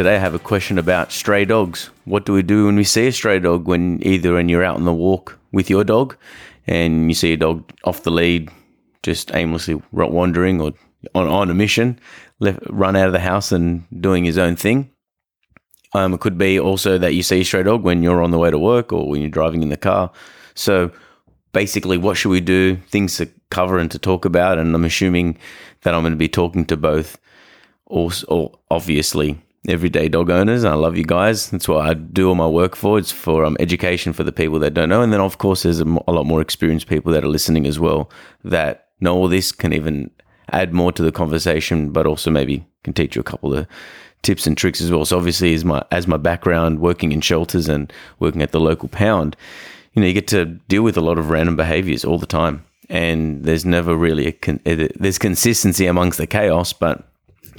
Today I have a question about stray dogs. What do we do when we see a stray dog when either when you're out on the walk with your dog and you see a dog off the lead, just aimlessly wandering or on, on a mission, left, run out of the house and doing his own thing. Um, it could be also that you see a stray dog when you're on the way to work or when you're driving in the car. So basically, what should we do? Things to cover and to talk about. And I'm assuming that I'm going to be talking to both, also, obviously, everyday dog owners. I love you guys. That's what I do all my work for. It's for um, education for the people that don't know. And then, of course, there's a, a lot more experienced people that are listening as well that know all this, can even add more to the conversation, but also maybe can teach you a couple of tips and tricks as well. So obviously, as my as my background working in shelters and working at the local pound, you know, you get to deal with a lot of random behaviors all the time, and there's never really a con- there's consistency amongst the chaos, but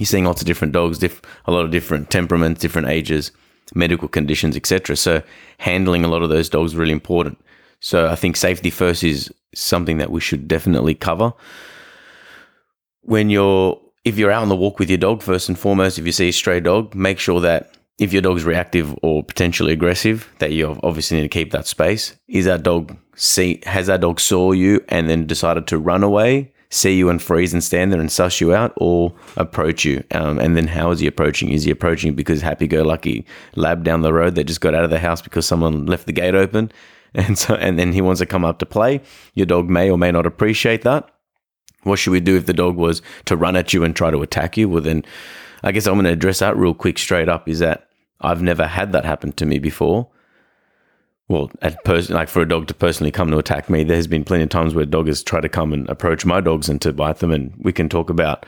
you're seeing lots of different dogs, diff- a lot of different temperaments, different ages, medical conditions, etc. So handling a lot of those dogs is really important. So I think safety first is something that we should definitely cover. When you're if you're out on the walk with your dog, first and foremost, if you see a stray dog, make sure that if your dog's reactive or potentially aggressive, that you obviously need to keep that space. Is that dog see has that dog saw you and then decided to run away? See you and freeze and stand there and suss you out or approach you? Um, and then how is he approaching? Is he approaching because happy go lucky lab down the road that just got out of the house because someone left the gate open? And so, and then he wants to come up to play. Your dog may or may not appreciate that. What should we do if the dog was to run at you and try to attack you? Well, then I guess I'm going to address that real quick straight up is that I've never had that happen to me before well, at pers- like for a dog to personally come to attack me, there's been plenty of times where dog has tried to come and approach my dogs and to bite them, and we can talk about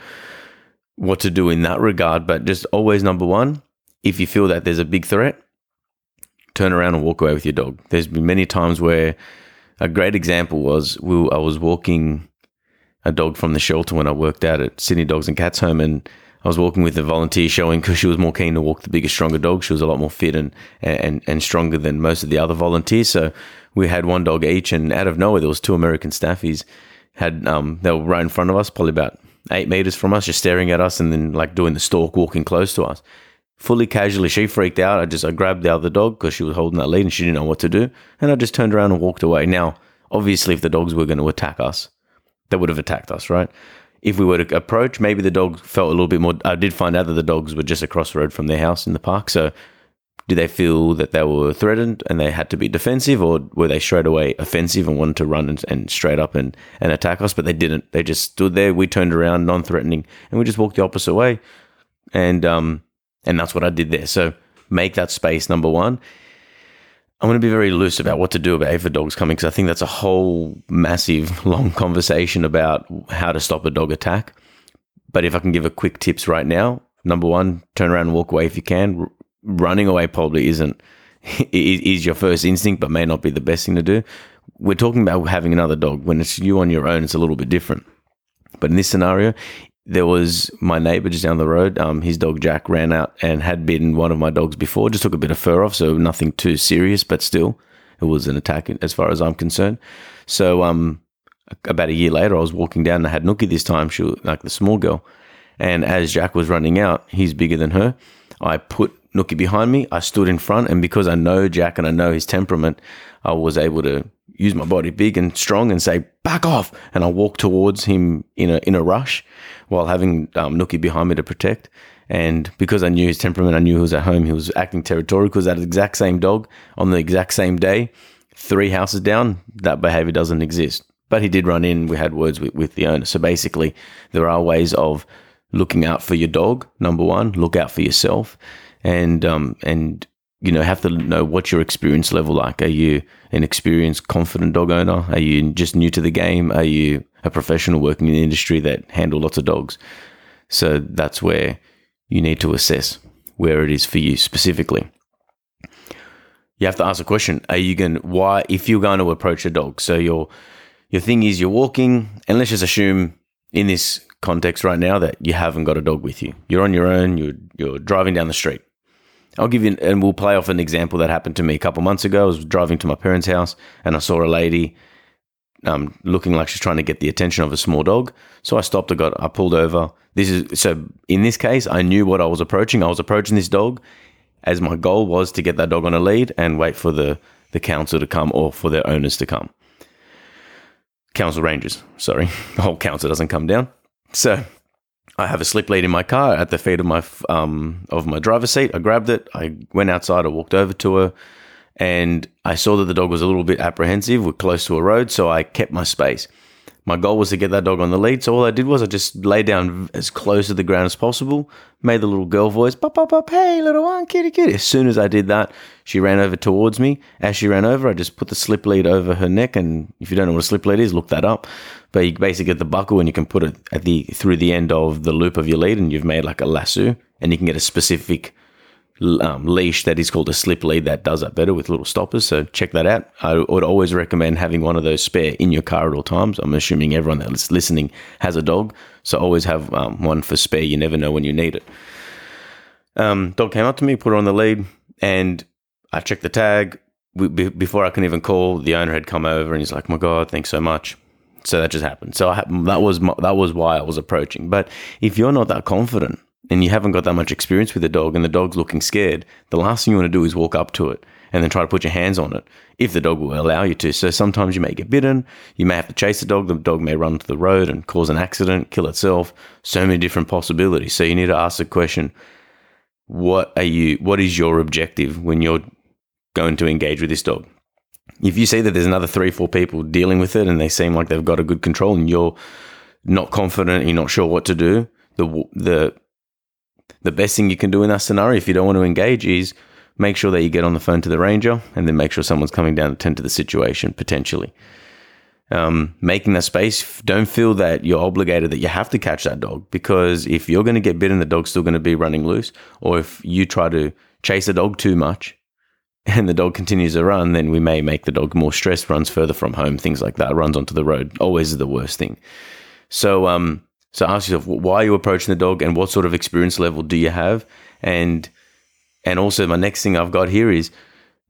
what to do in that regard. But just always number one, if you feel that there's a big threat, turn around and walk away with your dog. There's been many times where a great example was we, I was walking a dog from the shelter when I worked out at Sydney Dogs and Cats Home, and I was walking with a volunteer showing because she was more keen to walk the bigger, stronger dog. She was a lot more fit and, and, and stronger than most of the other volunteers. So we had one dog each, and out of nowhere, there was two American staffies. Had um, they were right in front of us, probably about eight meters from us, just staring at us, and then like doing the stalk, walking close to us. Fully casually, she freaked out. I just I grabbed the other dog because she was holding that lead and she didn't know what to do, and I just turned around and walked away. Now, obviously, if the dogs were going to attack us, they would have attacked us, right? If we were to approach, maybe the dog felt a little bit more. I did find out that the dogs were just across the road from their house in the park. So, did they feel that they were threatened and they had to be defensive, or were they straight away offensive and wanted to run and, and straight up and, and attack us? But they didn't. They just stood there. We turned around, non threatening, and we just walked the opposite way. And um, and that's what I did there. So, make that space number one. I'm going to be very loose about what to do about if a dogs coming because I think that's a whole massive, long conversation about how to stop a dog attack. But if I can give a quick tips right now, number one, turn around and walk away if you can. R- running away probably isn't is your first instinct, but may not be the best thing to do. We're talking about having another dog. When it's you on your own, it's a little bit different. But in this scenario, there was my neighbor just down the road. Um, his dog Jack ran out and had bitten one of my dogs before. Just took a bit of fur off, so nothing too serious, but still, it was an attack as far as I'm concerned. So, um, about a year later, I was walking down and I had Nookie this time. She was like the small girl, and as Jack was running out, he's bigger than her. I put Nookie behind me. I stood in front, and because I know Jack and I know his temperament, I was able to use my body big and strong and say back off. And i walk towards him in a in a rush while having um, Nookie behind me to protect. And because I knew his temperament I knew he was at home he was acting territorial because that exact same dog on the exact same day three houses down that behavior doesn't exist. But he did run in we had words with, with the owner. So basically there are ways of looking out for your dog number one look out for yourself and um and you know, have to know what your experience level like. Are you an experienced, confident dog owner? Are you just new to the game? Are you a professional working in the industry that handle lots of dogs? So that's where you need to assess where it is for you specifically. you have to ask a question: Are you going? Why, if you're going to approach a dog, so your your thing is you're walking, and let's just assume in this context right now that you haven't got a dog with you. You're on your own. You're you're driving down the street. I'll give you, and we'll play off an example that happened to me a couple months ago. I was driving to my parents' house, and I saw a lady um, looking like she's trying to get the attention of a small dog. So I stopped. I got. I pulled over. This is so. In this case, I knew what I was approaching. I was approaching this dog, as my goal was to get that dog on a lead and wait for the the council to come or for their owners to come. Council rangers, sorry, the whole council doesn't come down. So I have a slip lead in my car at the feet of my um, of my driver's seat. I grabbed it. I went outside. I walked over to her and I saw that the dog was a little bit apprehensive. We're close to a road, so I kept my space. My goal was to get that dog on the lead, so all I did was I just lay down as close to the ground as possible, made the little girl voice, pop, pop, pop, hey, little one, kitty, kitty. As soon as I did that, she ran over towards me. As she ran over, I just put the slip lead over her neck, and if you don't know what a slip lead is, look that up. But you basically get the buckle and you can put it at the through the end of the loop of your lead, and you've made like a lasso, and you can get a specific um, leash that is called a slip lead that does that better with little stoppers. So check that out. I would always recommend having one of those spare in your car at all times. I'm assuming everyone that's listening has a dog, so always have um, one for spare. You never know when you need it. Um, dog came up to me, put her on the lead, and I checked the tag. We, before I can even call, the owner had come over and he's like, "My God, thanks so much." So that just happened. So I, that was my, that was why I was approaching. But if you're not that confident and you haven't got that much experience with the dog and the dog's looking scared, the last thing you want to do is walk up to it and then try to put your hands on it if the dog will allow you to. So sometimes you may get bitten, you may have to chase the dog, the dog may run to the road and cause an accident, kill itself, so many different possibilities. So you need to ask the question, what are you what is your objective when you're going to engage with this dog? If you see that there's another three, four people dealing with it and they seem like they've got a good control and you're not confident, you're not sure what to do, the the the best thing you can do in that scenario, if you don't want to engage, is make sure that you get on the phone to the ranger and then make sure someone's coming down to tend to the situation potentially. Um, making that space, don't feel that you're obligated that you have to catch that dog because if you're going to get bitten, the dog's still going to be running loose. Or if you try to chase a dog too much and the dog continues to run, then we may make the dog more stressed, runs further from home, things like that, runs onto the road. Always is the worst thing. So, um, so ask yourself, why are you approaching the dog and what sort of experience level do you have? And and also my next thing I've got here is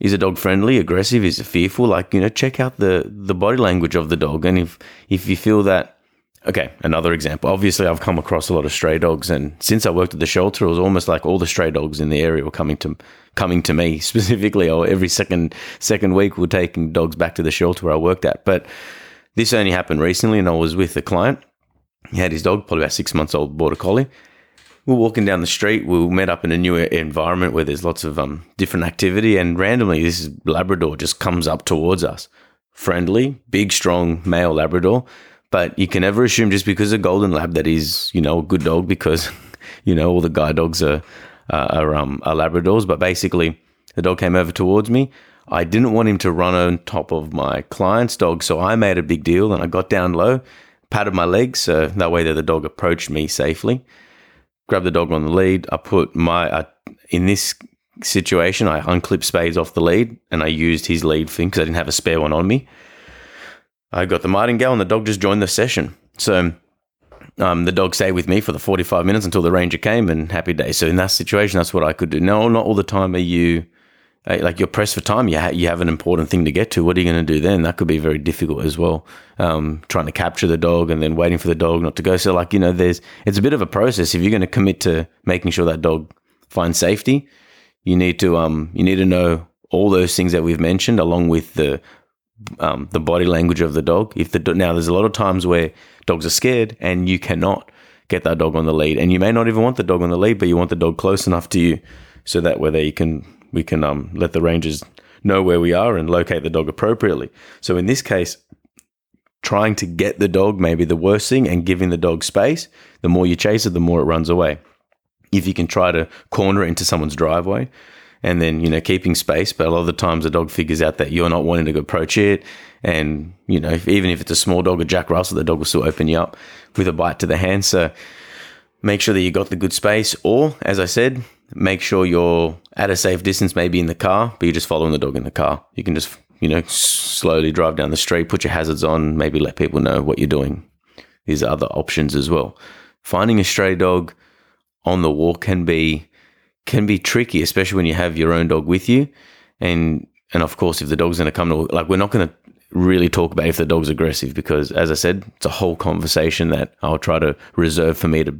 is a dog friendly, aggressive, is it fearful? Like, you know, check out the the body language of the dog. And if if you feel that okay, another example. Obviously I've come across a lot of stray dogs and since I worked at the shelter, it was almost like all the stray dogs in the area were coming to coming to me specifically or every second second week we're taking dogs back to the shelter where I worked at. But this only happened recently and I was with a client he had his dog, probably about six months old border collie. We are walking down the street. We met up in a new environment where there's lots of um, different activity, and randomly, this Labrador just comes up towards us. Friendly, big, strong male Labrador, but you can never assume just because a golden lab that is, you know, a good dog because, you know, all the guide dogs are are, um, are Labradors. But basically, the dog came over towards me. I didn't want him to run on top of my client's dog, so I made a big deal and I got down low patted my legs so that way that the dog approached me safely. Grabbed the dog on the lead. I put my in this situation, I unclipped Spades off the lead and I used his lead thing because I didn't have a spare one on me. I got the martingale and the dog just joined the session. So um, the dog stayed with me for the 45 minutes until the ranger came and happy day. So in that situation, that's what I could do. No, not all the time are you like you're pressed for time. You, ha- you have an important thing to get to. What are you going to do then? That could be very difficult as well. Um, trying to capture the dog and then waiting for the dog not to go. So like you know, there's it's a bit of a process. If you're going to commit to making sure that dog finds safety, you need to um you need to know all those things that we've mentioned along with the um, the body language of the dog. If the now there's a lot of times where dogs are scared and you cannot get that dog on the lead, and you may not even want the dog on the lead, but you want the dog close enough to you so that whether you can we can um, let the rangers know where we are and locate the dog appropriately. So in this case, trying to get the dog may be the worst thing, and giving the dog space. The more you chase it, the more it runs away. If you can try to corner it into someone's driveway, and then you know keeping space, but a lot of the times the dog figures out that you're not wanting to approach it, and you know if, even if it's a small dog, a Jack Russell, the dog will still open you up with a bite to the hand. So make sure that you got the good space, or as I said, make sure you're at a safe distance, maybe in the car, but you're just following the dog in the car. You can just, you know, slowly drive down the street, put your hazards on, maybe let people know what you're doing. These are other options as well. Finding a stray dog on the walk can be can be tricky, especially when you have your own dog with you. And and of course, if the dog's going to come to like, we're not going to really talk about if the dog's aggressive because, as I said, it's a whole conversation that I'll try to reserve for me to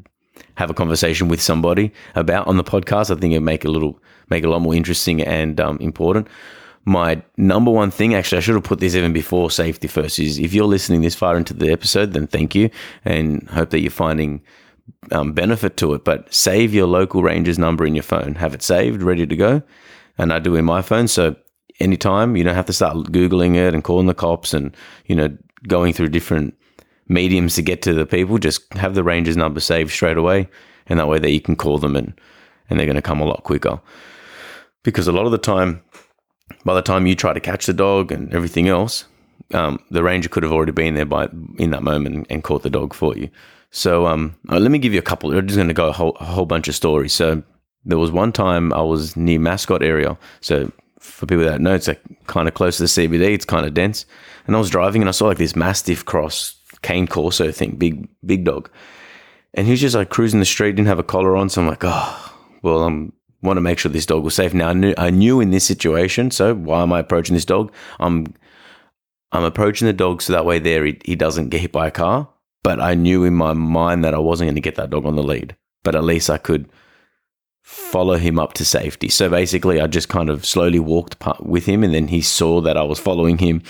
have a conversation with somebody about on the podcast. I think it make a little make a lot more interesting and um, important. My number one thing, actually, I should have put this even before safety first. Is if you're listening this far into the episode, then thank you, and hope that you're finding um, benefit to it. But save your local ranger's number in your phone. Have it saved, ready to go, and I do in my phone. So anytime you don't have to start googling it and calling the cops and you know going through different mediums to get to the people. Just have the ranger's number saved straight away, and that way that you can call them and and they're going to come a lot quicker. Because a lot of the time, by the time you try to catch the dog and everything else, um, the ranger could have already been there by in that moment and, caught the dog for you. So um, uh, let me give you a couple. I'm just going to go a whole, a whole bunch of stories. So there was one time I was near Mascot area. So for people that know, it's like kind of close to the CBD. It's kind of dense. And I was driving and I saw like this Mastiff cross cane corso thing, big big dog. And he was just like cruising the street, didn't have a collar on. So I'm like, oh, well, I'm want to make sure this dog was safe. Now I knew I knew in this situation, so why am I approaching this dog? I'm I'm approaching the dog so that way there he, he doesn't get hit by a car. But I knew in my mind that I wasn't going to get that dog on the lead. But at least I could follow him up to safety. So basically, I just kind of slowly walked with him, and then he saw that I was following him.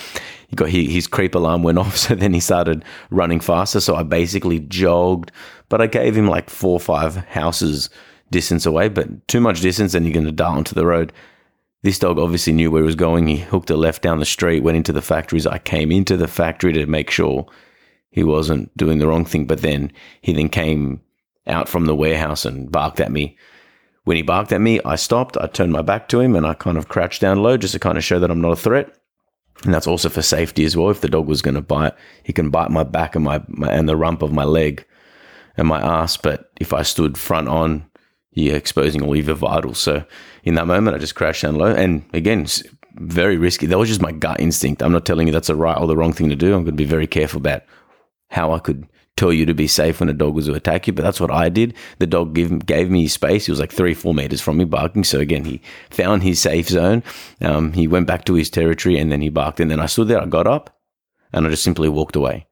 He got his creep alarm went off, so then he started running faster. So I basically jogged, but I gave him like four or five houses distance away, but too much distance, and you're going to dial onto the road. This dog obviously knew where he was going. He hooked a left down the street, went into the factories. I came into the factory to make sure he wasn't doing the wrong thing, but then he then came out from the warehouse and barked at me when he barked at me, I stopped, I turned my back to him, and I kind of crouched down low just to kind of show that I'm not a threat. And that's also for safety as well. If the dog was going to bite, he can bite my back and my, my, and the rump of my leg and my ass. But if I stood front on, you're exposing all your vitals. So in that moment, I just crashed down low. And again, very risky. That was just my gut instinct. I'm not telling you that's the right or the wrong thing to do. I'm going to be very careful about how I could tell you to be safe when a dog was to attack you, but that's what I did. The dog gave, gave me space. He was like three, four meters from me barking. So again, he found his safe zone. Um, he went back to his territory and then he barked. And then I stood there, I got up and I just simply walked away.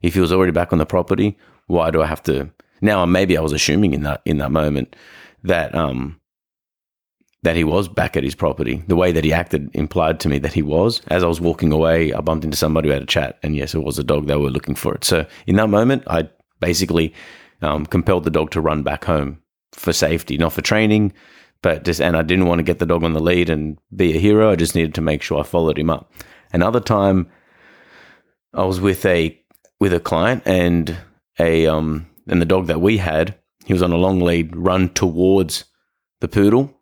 If he was already back on the property, why do I have to? Now, maybe I was assuming in that, in that moment that, um, that he was back at his property. The way that he acted implied to me that he was. As I was walking away, I bumped into somebody who had a chat, and yes, it was a dog. They were looking for it. So in that moment, I basically um, compelled the dog to run back home for safety, not for training, but just. And I didn't want to get the dog on the lead and be a hero. I just needed to make sure I followed him up. Another time, I was with a with a client and a um and the dog that we had, he was on a long lead, run towards the poodle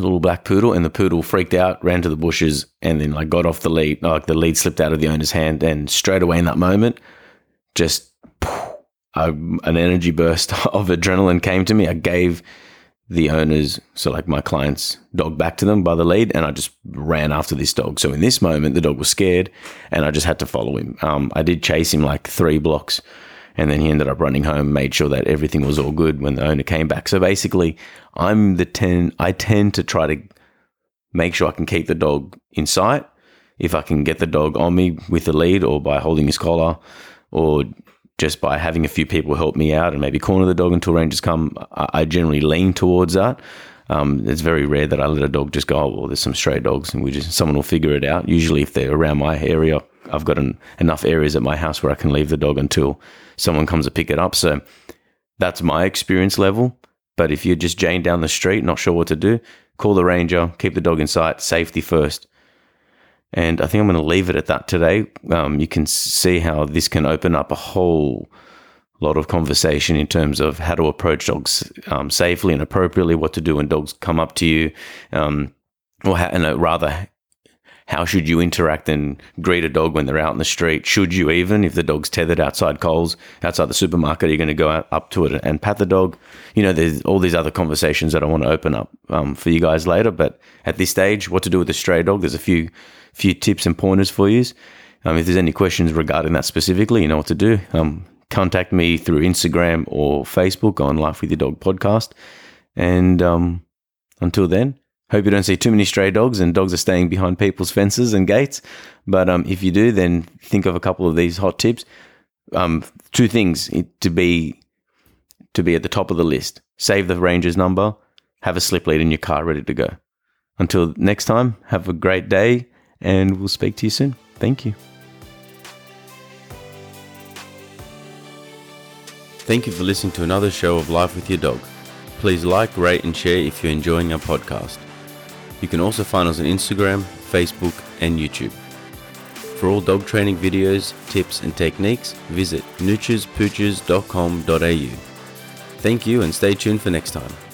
little black poodle, and the poodle freaked out, ran to the bushes, and then like got off the lead. Like the lead slipped out of the owner's hand, and straight away in that moment, just a, an energy burst of adrenaline came to me. I gave the owners, so like my client's dog, back to them by the lead, and I just ran after this dog. So in this moment, the dog was scared, and I just had to follow him. Um, I did chase him like three blocks and then he ended up running home, made sure that everything was all good when the owner came back. So basically, I'm the 10, I tend to try to make sure I can keep the dog in sight. If I can get the dog on me with the lead or by holding his collar or just by having a few people help me out and maybe corner the dog until rangers come, I generally lean towards that. Um, it's very rare that I let a dog just go, oh, well, there's some stray dogs and we just, someone will figure it out. Usually if they're around my area, I've got an, enough areas at my house where I can leave the dog until someone comes to pick it up. So that's my experience level. But if you're just Jane down the street, not sure what to do, call the ranger, keep the dog in sight, safety first. And I think I'm going to leave it at that today. Um, you can see how this can open up a whole lot of conversation in terms of how to approach dogs um, safely and appropriately, what to do when dogs come up to you, um, or how, and uh, rather how should you interact and greet a dog when they're out in the street? Should you even, if the dog's tethered outside Coles, outside the supermarket, are you going to go out, up to it and pat the dog? You know, there's all these other conversations that I want to open up um, for you guys later. But at this stage, what to do with a stray dog? There's a few few tips and pointers for you. Um, if there's any questions regarding that specifically, you know what to do. Um, contact me through Instagram or Facebook on Life with Your Dog podcast. And um, until then, hope you don't see too many stray dogs and dogs are staying behind people's fences and gates. But um, if you do, then think of a couple of these hot tips. Um, two things to be to be at the top of the list: save the ranger's number, have a slip lead in your car ready to go. Until next time, have a great day, and we'll speak to you soon. Thank you. Thank you for listening to another show of Life with Your Dog. Please like, rate, and share if you're enjoying our podcast. You can also find us on Instagram, Facebook, and YouTube. For all dog training videos, tips, and techniques, visit noochespooches.com.au. Thank you and stay tuned for next time.